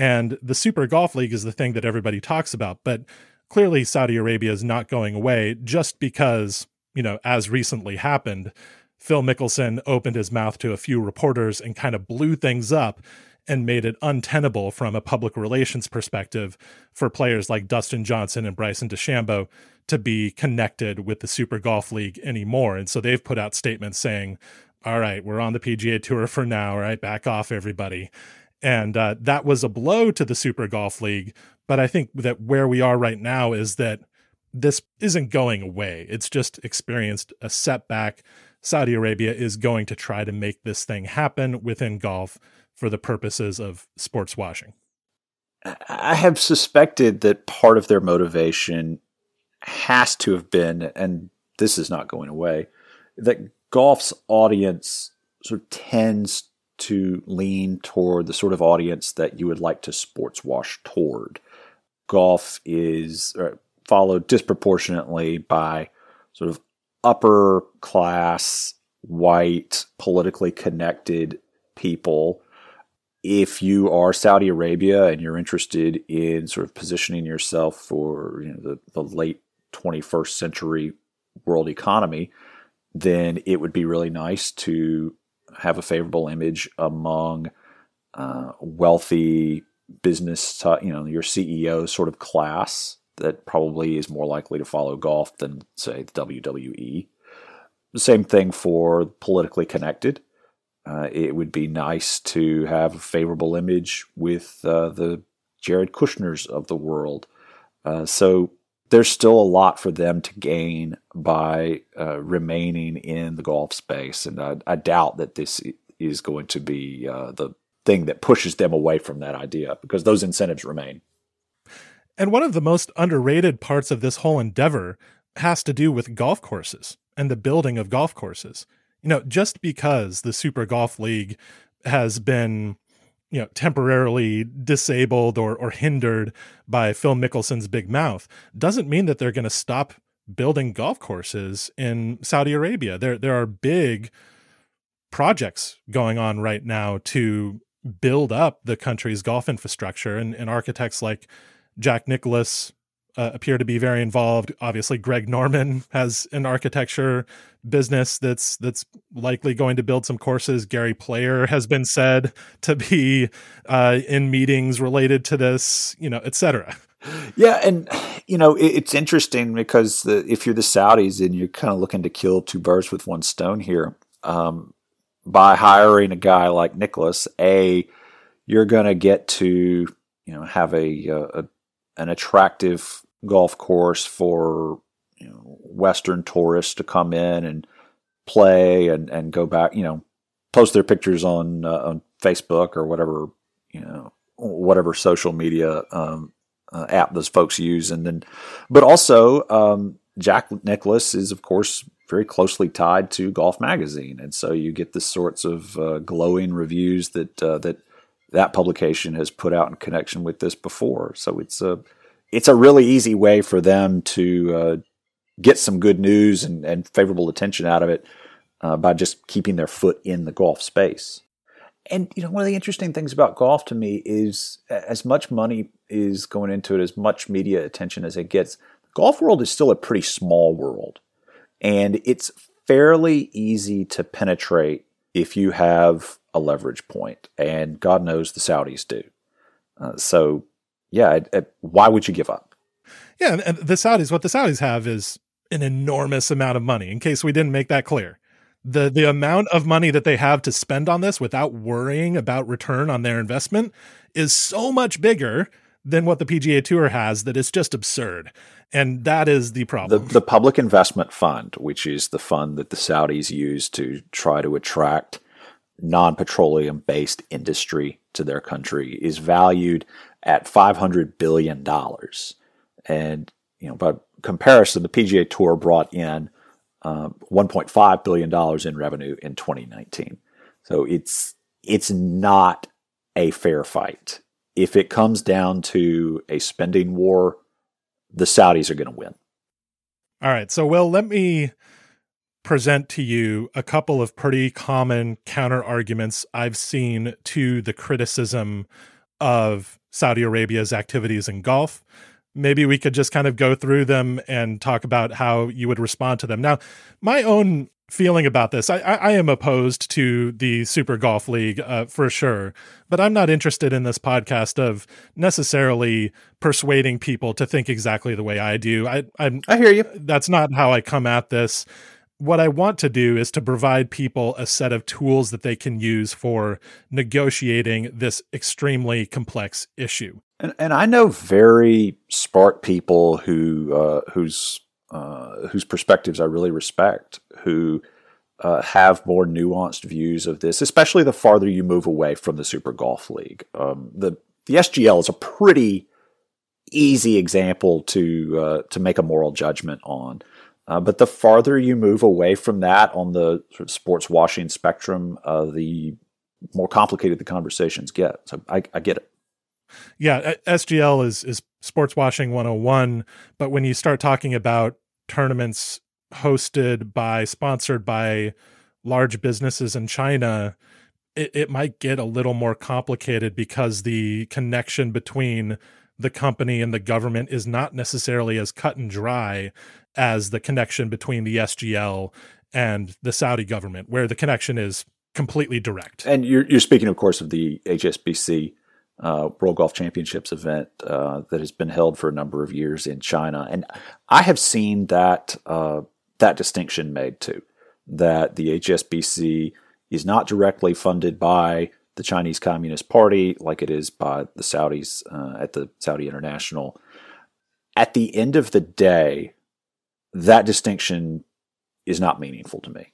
And the Super Golf League is the thing that everybody talks about. But clearly, Saudi Arabia is not going away just because, you know, as recently happened, Phil Mickelson opened his mouth to a few reporters and kind of blew things up and made it untenable from a public relations perspective for players like Dustin Johnson and Bryson DeChambeau to be connected with the Super Golf League anymore. And so they've put out statements saying, all right, we're on the PGA Tour for now, all right, back off, everybody. And uh, that was a blow to the Super Golf League. But I think that where we are right now is that this isn't going away. It's just experienced a setback. Saudi Arabia is going to try to make this thing happen within golf for the purposes of sports washing. I have suspected that part of their motivation has to have been, and this is not going away, that golf's audience sort of tends to lean toward the sort of audience that you would like to sports wash toward. Golf is uh, followed disproportionately by sort of upper class, white, politically connected people. If you are Saudi Arabia and you're interested in sort of positioning yourself for you know, the, the late 21st century world economy, then it would be really nice to have a favorable image among uh, wealthy business, you know, your CEO sort of class that probably is more likely to follow golf than, say, the WWE. The same thing for politically connected. Uh, it would be nice to have a favorable image with uh, the Jared Kushners of the world. Uh, so there's still a lot for them to gain by uh, remaining in the golf space, and I, I, doubt that this is going to be uh, the thing that pushes them away from that idea because those incentives remain. And one of the most underrated parts of this whole endeavor has to do with golf courses and the building of golf courses. You know, just because the Super Golf League has been you know temporarily disabled or or hindered by Phil Mickelson's big mouth doesn't mean that they're going to stop building golf courses in Saudi Arabia. There there are big projects going on right now to build up the country's golf infrastructure and, and architects like Jack Nicklaus uh, appear to be very involved. Obviously, Greg Norman has an architecture business that's that's likely going to build some courses. Gary Player has been said to be uh, in meetings related to this, you know, etc. Yeah, and you know it, it's interesting because the, if you're the Saudis and you're kind of looking to kill two birds with one stone here, um, by hiring a guy like Nicklaus, a you're going to get to you know have a, a an attractive golf course for you know, Western tourists to come in and play and, and go back, you know, post their pictures on uh, on Facebook or whatever, you know, whatever social media um, uh, app those folks use, and then, but also um, Jack Nicklaus is of course very closely tied to Golf Magazine, and so you get the sorts of uh, glowing reviews that uh, that that publication has put out in connection with this before. So it's a it's a really easy way for them to uh, get some good news and, and, favorable attention out of it uh, by just keeping their foot in the golf space. And you know, one of the interesting things about golf to me is as much money is going into it, as much media attention as it gets, golf world is still a pretty small world, and it's fairly easy to penetrate if you have a leverage point, and God knows the Saudis do. Uh, so yeah, it, it, why would you give up? Yeah, and the Saudis, what the Saudis have is an enormous amount of money. In case we didn't make that clear, the the amount of money that they have to spend on this without worrying about return on their investment is so much bigger than what the PGA Tour has that it's just absurd. And that is the problem. The, the Public Investment Fund, which is the fund that the Saudis use to try to attract non petroleum based industry to their country, is valued at $500 billion. And, you know, by comparison, the PGA Tour brought in um, $1.5 billion in revenue in 2019. So it's, it's not a fair fight. If it comes down to a spending war, the Saudis are going to win. All right. So, Will, let me present to you a couple of pretty common counter arguments I've seen to the criticism of Saudi Arabia's activities in Gulf. Maybe we could just kind of go through them and talk about how you would respond to them. Now, my own feeling about this. I, I, am opposed to the Super Golf League uh, for sure, but I'm not interested in this podcast of necessarily persuading people to think exactly the way I do. I I'm, I hear you. That's not how I come at this. What I want to do is to provide people a set of tools that they can use for negotiating this extremely complex issue. And, and I know very smart people who uh, whose uh, whose perspectives I really respect, who uh, have more nuanced views of this, especially the farther you move away from the Super Golf League. Um, the the SGL is a pretty easy example to uh, to make a moral judgment on. Uh, but the farther you move away from that on the sort of sports washing spectrum, uh, the more complicated the conversations get. So I, I get it. Yeah, SGL is is sports washing 101, but when you start talking about tournaments hosted by sponsored by large businesses in China, it, it might get a little more complicated because the connection between the company and the government is not necessarily as cut and dry as the connection between the SGL and the Saudi government, where the connection is completely direct. And you're, you're speaking, of course, of the HSBC uh, World Golf Championships event uh, that has been held for a number of years in China, and I have seen that uh, that distinction made too. That the HSBC is not directly funded by the Chinese Communist Party like it is by the Saudis uh, at the Saudi International. At the end of the day, that distinction is not meaningful to me.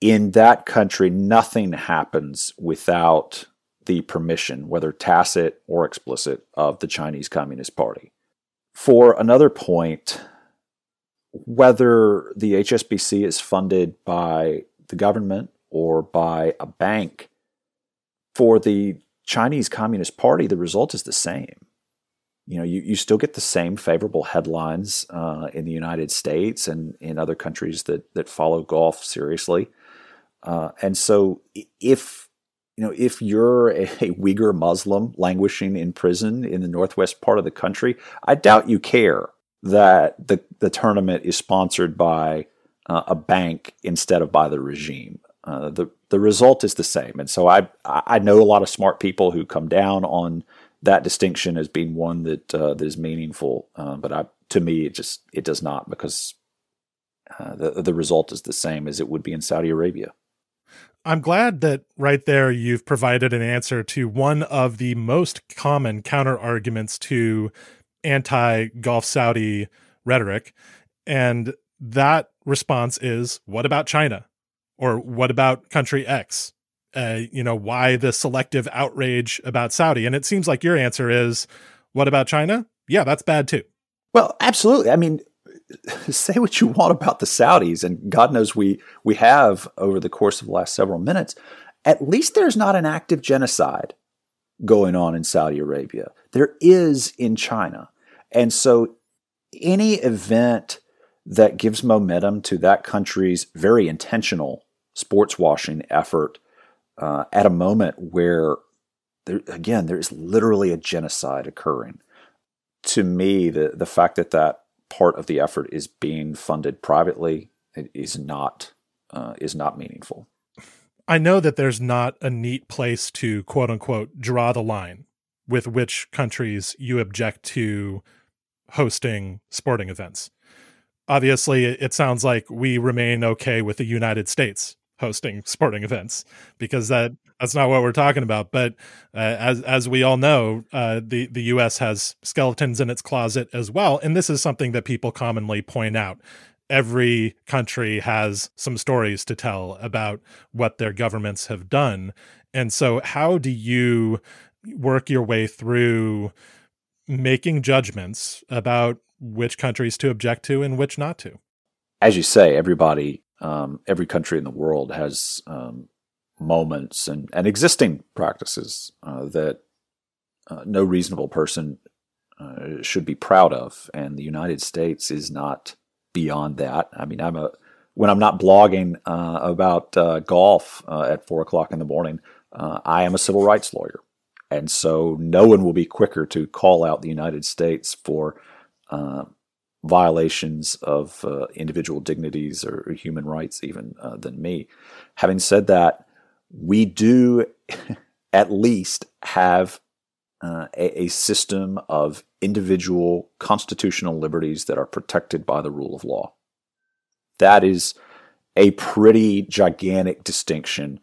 In that country, nothing happens without the permission, whether tacit or explicit, of the Chinese Communist Party. For another point, whether the HSBC is funded by the government or by a bank, for the Chinese Communist Party, the result is the same. You know, you, you still get the same favorable headlines uh, in the United States and in other countries that that follow golf seriously. Uh, and so, if you know, if you're a, (laughs) a Uyghur Muslim languishing in prison in the northwest part of the country, I doubt you care that the, the tournament is sponsored by uh, a bank instead of by the regime. Uh, the the result is the same, and so I I know a lot of smart people who come down on that distinction as being one that uh, that is meaningful. Uh, but I, to me, it just it does not because uh, the the result is the same as it would be in Saudi Arabia. I'm glad that right there you've provided an answer to one of the most common counter arguments to anti Gulf Saudi rhetoric. And that response is what about China? Or what about country X? Uh, you know, why the selective outrage about Saudi? And it seems like your answer is what about China? Yeah, that's bad too. Well, absolutely. I mean, (laughs) say what you want about the Saudis, and God knows we we have over the course of the last several minutes. At least there's not an active genocide going on in Saudi Arabia. There is in China, and so any event that gives momentum to that country's very intentional sports washing effort uh, at a moment where there, again there is literally a genocide occurring. To me, the the fact that that part of the effort is being funded privately is not uh, is not meaningful. I know that there's not a neat place to quote unquote draw the line with which countries you object to hosting sporting events. Obviously, it sounds like we remain okay with the United States hosting sporting events because that that's not what we're talking about. But uh, as as we all know, uh, the the U.S. has skeletons in its closet as well, and this is something that people commonly point out. Every country has some stories to tell about what their governments have done, and so how do you work your way through making judgments about which countries to object to and which not to? As you say, everybody um, every country in the world has um, moments and, and existing practices uh, that uh, no reasonable person uh, should be proud of. And the United States is not beyond that. I mean, I'm a when I'm not blogging uh, about uh, golf uh, at four o'clock in the morning, I am a civil rights lawyer, and so no one will be quicker to call out the United States for violations of uh, individual dignities or, human rights even than me. Having said that, we do (laughs) at least have uh, a, a, system of individual constitutional liberties that are protected by the rule of law. That is a pretty gigantic distinction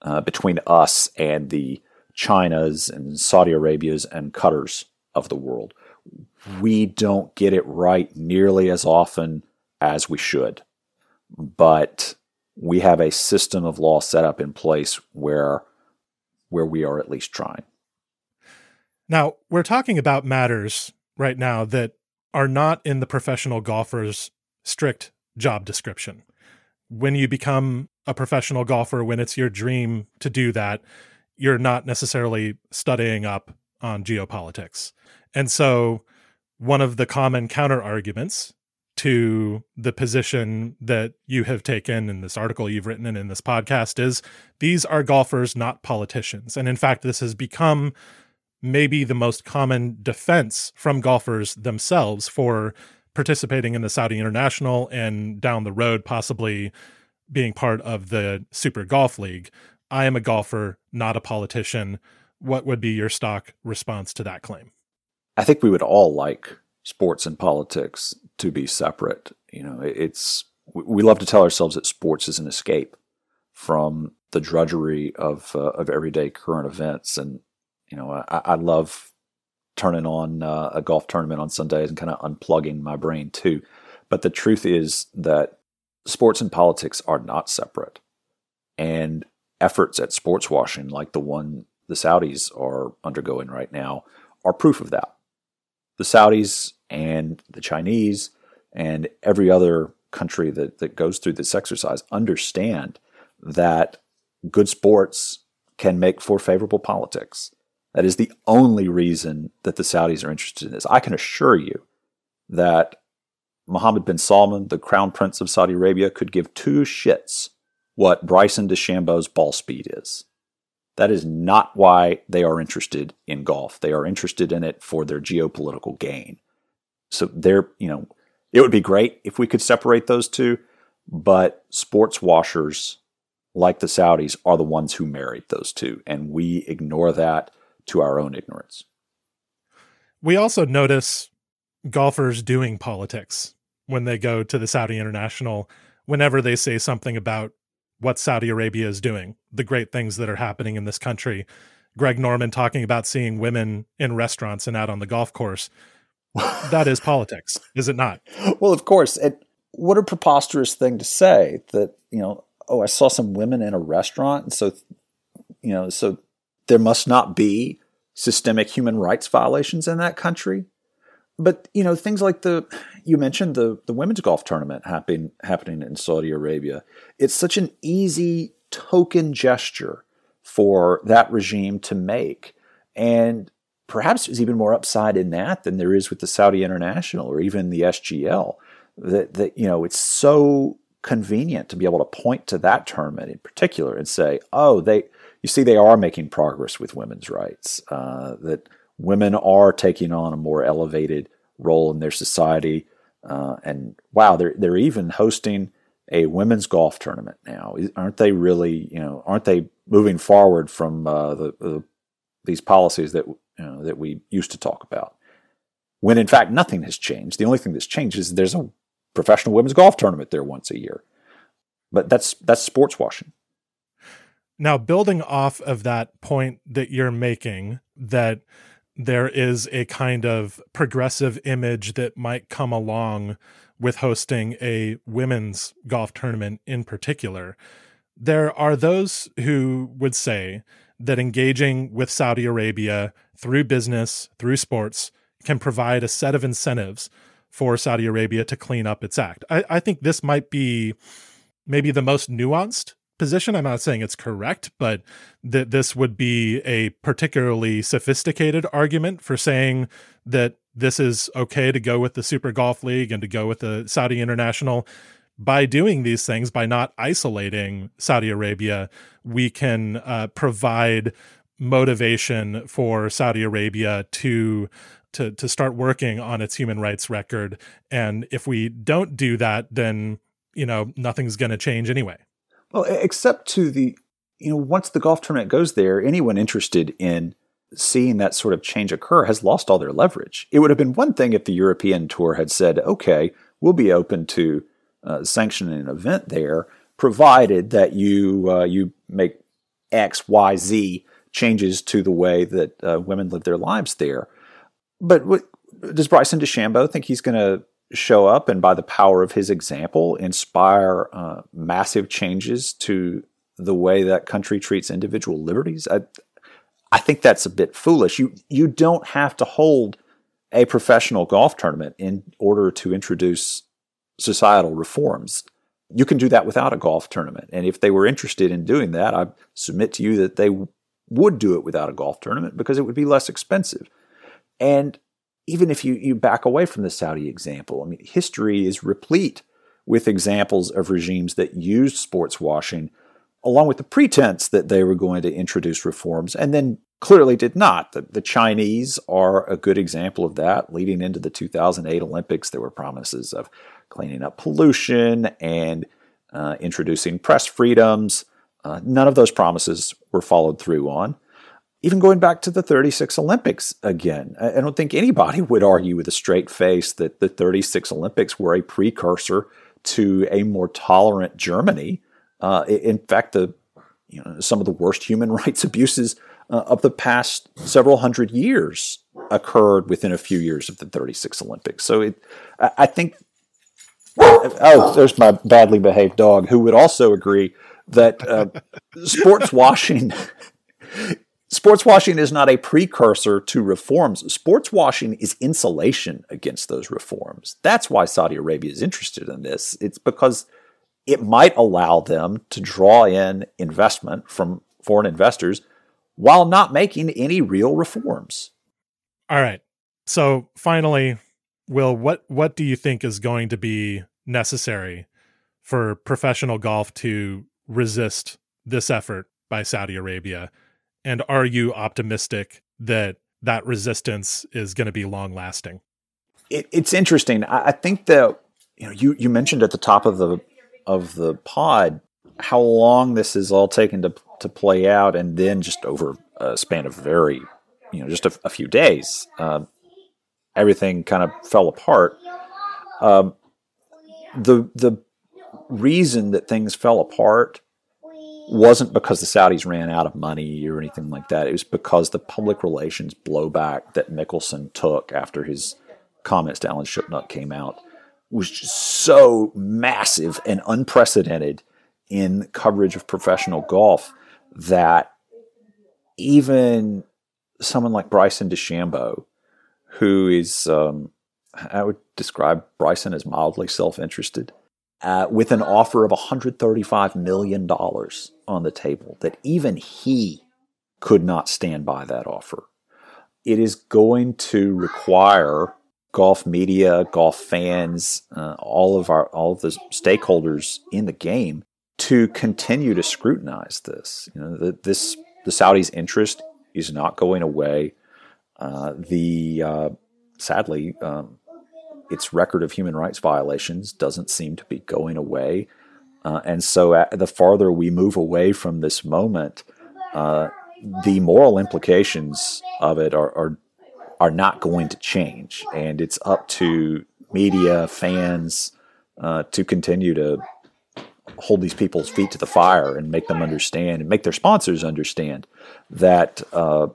uh, between us and the Chinas and Saudi Arabias and Qatars of the world. We don't get it right nearly as often as we should, but we have a system of law set up in place where where we are at least trying. Now, we're talking about matters right now that are not in the professional golfer's strict job description. When you become a professional golfer, when it's your dream to do that, you're not necessarily studying up on geopolitics. And so, one of the common counter arguments to the position that you have taken in this article you've written and in this podcast is these are golfers, not politicians. And in fact, this has become maybe the most common defense from golfers themselves for participating in the Saudi International and down the road, possibly being part of the Super Golf League. I am a golfer, not a politician. What would be your stock response to that claim? I think we would all like sports and politics to be separate. You know, it's we love to tell ourselves that sports is an escape from the drudgery of uh, of everyday current events, and you know, I, I love turning on uh, a golf tournament on Sundays and kind of unplugging my brain too. But the truth is that sports and politics are not separate, and efforts at sports washing, like the one the Saudis are undergoing right now, are proof of that. The Saudis and the Chinese and every other country that, that goes through this exercise understand that good sports can make for favorable politics. That is the only reason that the Saudis are interested in this. I can assure you that Mohammed bin Salman, the crown prince of Saudi Arabia, could give two shits what Bryson DeChambeau's ball speed is. That is not why they are interested in golf. They are interested in it for their geopolitical gain. So they're, you know, it would be great if we could separate those two, but sports washers like the Saudis are the ones who married those two, and we ignore that to our own ignorance. We also notice golfers doing politics when they go to the Saudi International whenever they say something about what Saudi Arabia is doing, the great things that are happening in this country. Greg Norman talking about seeing women in restaurants and out on the golf course that is politics, (laughs) is it not? Well, of course. And what a preposterous thing to say that, you know, oh, I saw some women in a restaurant. And so, you know, so there must not be systemic human rights violations in that country. But, you know, things like the, you mentioned the, the women's golf tournament happening, happening in Saudi Arabia. It's such an easy token gesture for that regime to make. And perhaps there's even more upside in that than there is with the Saudi International or even the SGL. That, that you know, it's so convenient to be able to point to that tournament in particular and say, oh, they, you see, they are making progress with women's rights. Uh, that women are taking on a more elevated role in their society. Uh, and wow, they're they're even hosting a women's golf tournament now. Aren't they really, you know, aren't they moving forward from uh, the, the, these policies that you know, that we used to talk about. When in fact nothing has changed. The only thing that's changed is there's a professional women's golf tournament there once a year. But that's that's sports washing. Now, building off of that point that you're making, that there is a kind of progressive image that might come along with hosting a women's golf tournament in particular. There are those who would say that engaging with Saudi Arabia through business, through sports, can provide a set of incentives for Saudi Arabia to clean up its act. I, I think this might be maybe the most nuanced position. I'm not saying it's correct, but that this would be a particularly sophisticated argument for saying that this is okay to go with the Super Golf League and to go with the Saudi International. By doing these things, by not isolating Saudi Arabia, we can uh, provide motivation for Saudi Arabia to to to start working on its human rights record. And if we don't do that, then you know nothing's going to change anyway. Well, except to the you know once the golf tournament goes there, anyone interested in seeing that sort of change occur has lost all their leverage. It would have been one thing if the European tour had said, "Okay, we'll be open to uh, sanctioning an event there, provided that you uh, you make X, Y, Z changes to the way that uh, women live their lives there." But what, does Bryson DeChambeau think he's going to show up and, by the power of his example, inspire uh, massive changes to the way that country treats individual liberties? I, I think that's a bit foolish. You you don't have to hold a professional golf tournament in order to introduce societal reforms. You can do that without a golf tournament. And if they were interested in doing that, I submit to you that they would do it without a golf tournament because it would be less expensive. And even if you, you back away from the Saudi example, I mean, history is replete with examples of regimes that used sports washing along with the pretense that they were going to introduce reforms and then clearly did not. The, the, Chinese are a good example of that. Leading into the 2008 Olympics, there were promises of cleaning up pollution and uh, introducing press freedoms. Uh, none of those promises were followed through on even going back to the 36 Olympics again, I don't think anybody would argue with a straight face that the 36 Olympics were a precursor to a more tolerant Germany. Uh, in fact, the you know, some of the worst human (laughs) rights abuses uh, of the past several hundred years occurred within a few years of the 36 Olympics. So it, I think. Oh, there's my badly behaved dog who would also agree that uh, sports washing (laughs) Sports washing is not a precursor to reforms. Sports washing is insulation against those reforms. That's why Saudi Arabia is interested in this. It's because it might allow them to draw in investment from foreign investors while not making any real reforms. All right. So finally, Will, what what do you think is going to be necessary for professional golf to resist this effort by Saudi Arabia? And are you optimistic that that resistance is going to be long lasting? It, it's interesting. I, I think that you know you you mentioned at the top of the of the pod how long this is all taken to to play out, and then just over a span of very you know just a, a few days, uh, everything kind of fell apart. Um, the the reason that things fell apart wasn't because the Saudis ran out of money or anything like that. It was because the public relations blowback that Mickelson took after his comments to Alan Shipnuck came out was just so massive and unprecedented in coverage of professional golf that even someone like Bryson DeChambeau, who is, um, I would describe Bryson as mildly self interested, uh, with an offer of $135 million on the table, that even he could not stand by that offer. It is going to require golf media, golf fans, uh, all of our all of the stakeholders in the game to continue to scrutinize this. You know, the, this the Saudis' interest is not going away. Uh, the uh, sadly, um, its record of human rights violations doesn't seem to be going away. Uh, and so, the farther we move away from this moment, uh, the moral implications of it are, are are not going to change, and it's up to media, fans, uh, to continue to hold these people's feet to the fire and make them understand, and make their sponsors understand that uh,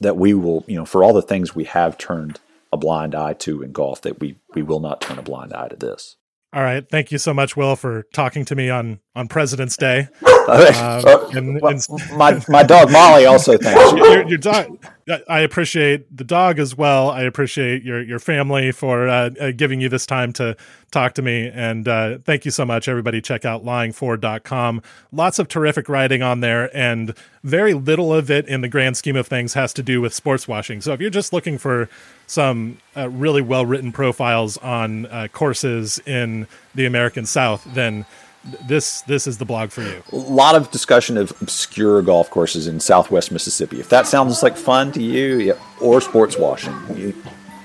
that we will, you know, for all the things we have turned a blind eye to in golf that we we will not turn a blind eye to this. All right, thank you so much, Will, for talking to me on on President's Day. (laughs) Uh, and, and, (laughs) my my dog Molly also (laughs) thanks you. Your, your, dog. I appreciate the dog as well. I appreciate your your family for uh, uh, giving you this time to talk to me. And uh, thank you so much, everybody. Check out lyingfour.com. Lots of terrific writing on there, and very little of it in the grand scheme of things has to do with sports washing. So if you're just looking for some uh, really well written profiles on uh, courses in the American South, then this this is the blog for you. A lot of discussion of obscure golf courses in Southwest Mississippi. If that sounds like fun to you, yeah, or sports washing, you,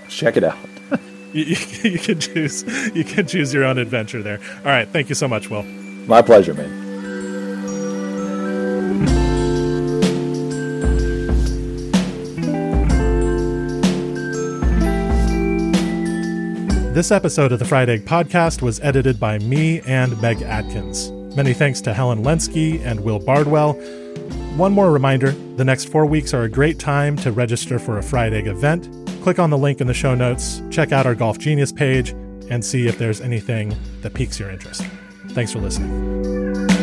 check it out. (laughs) you, you, can choose you can choose your own adventure there. All right, thank you so much, Will. My pleasure, man. This episode of the Fried Egg Podcast was edited by me and Meg Atkins. Many thanks to Helen Lenskyj and Will Bardwell. One more reminder the next four weeks are a great time to register for a Fried Egg event. Click on the link in the show notes, check out our Golf Genius page, and see if there's anything that piques your interest. Thanks for listening.